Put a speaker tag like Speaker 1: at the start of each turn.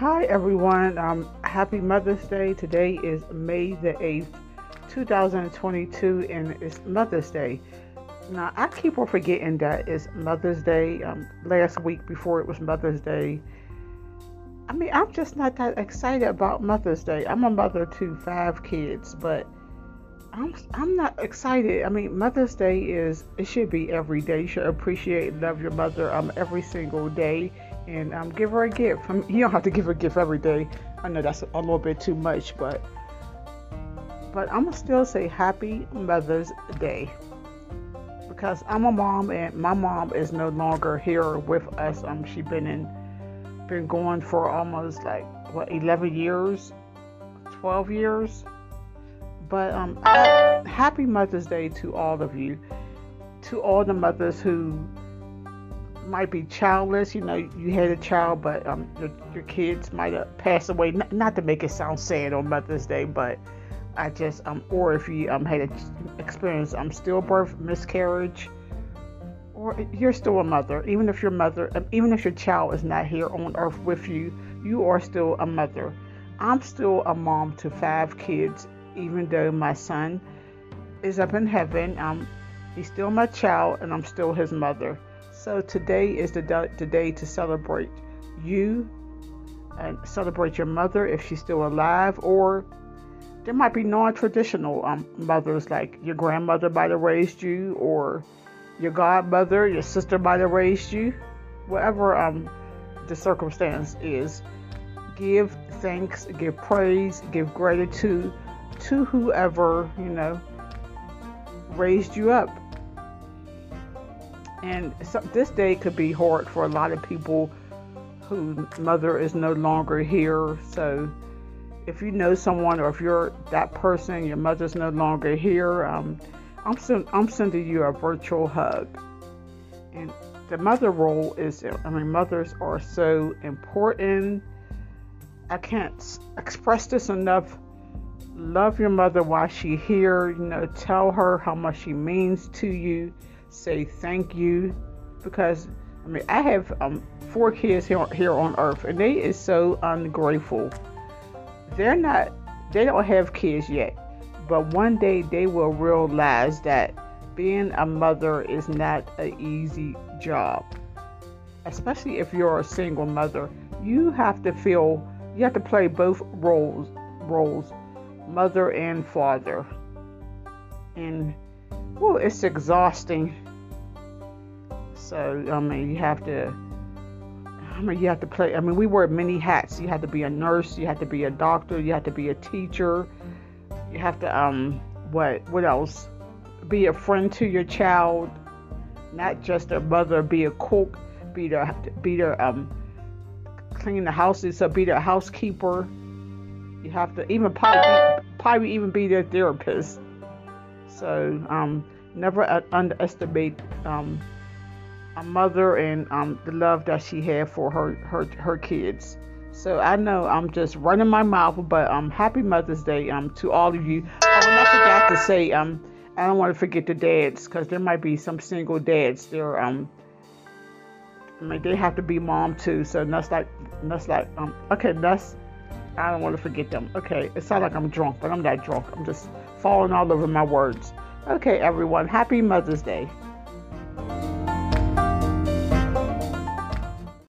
Speaker 1: Hi, everyone. Um, happy Mother's Day. Today is May the 8th, 2022, and it's Mother's Day. Now, I keep on forgetting that it's Mother's Day. Um, last week, before it was Mother's Day, I mean, I'm just not that excited about Mother's Day. I'm a mother to five kids, but I'm I'm not excited. I mean, Mother's Day is it should be every day. You should appreciate and love your mother um every single day, and um give her a gift. I mean, you don't have to give her a gift every day. I know that's a little bit too much, but but I'm gonna still say Happy Mother's Day because I'm a mom and my mom is no longer here with us. Um, she been in been gone for almost like what 11 years, 12 years but um, happy Mother's Day to all of you, to all the mothers who might be childless. You know, you had a child, but um, your, your kids might have passed away. Not, not, to make it sound sad on Mother's Day, but I just um, or if you um had an experience um stillbirth, miscarriage, or you're still a mother. Even if your mother, um, even if your child is not here on earth with you, you are still a mother. I'm still a mom to five kids even though my son is up in heaven. Um, he's still my child, and I'm still his mother. So today is the, day to celebrate you and celebrate your mother if she's still alive, or there might be non-traditional um, mothers like your grandmother might have raised you, or your godmother, your sister might have raised you, whatever um, the circumstance is. Give thanks, give praise, give gratitude to whoever, you know, raised you up. And so, this day could be hard for a lot of people whose mother is no longer here. So if you know someone or if you're that person, your mother's no longer here, um, I'm, send, I'm sending you a virtual hug. And the mother role is, I mean, mothers are so important. I can't express this enough love your mother while she's here. You know, tell her how much she means to you. Say thank you, because I mean, I have um, four kids here here on Earth, and they is so ungrateful. They're not. They don't have kids yet, but one day they will realize that being a mother is not an easy job. Especially if you're a single mother, you have to feel you have to play both roles roles mother and father. And well, it's exhausting. So I mean, you have to. I mean, you have to play. I mean, we wear many hats. You have to be a nurse. You have to be a doctor. You have to be a teacher. You have to um, what? What else? Be a friend to your child. Not just a mother. Be a cook. Be the be the um, clean the houses. So be the housekeeper you have to even probably probably even be their therapist. So um, never underestimate um, a mother and um, the love that she had for her her her kids. So I know I'm just running my mouth, but um, happy Mother's Day um to all of you. Oh, and I forgot to say um I don't want to forget the dads because there might be some single dads. They're um I mean they have to be mom too. So that's like that's like um okay that's I don't want to forget them. Okay, it sounds like I'm drunk, but I'm not drunk. I'm just falling all over my words. Okay, everyone, happy Mother's Day.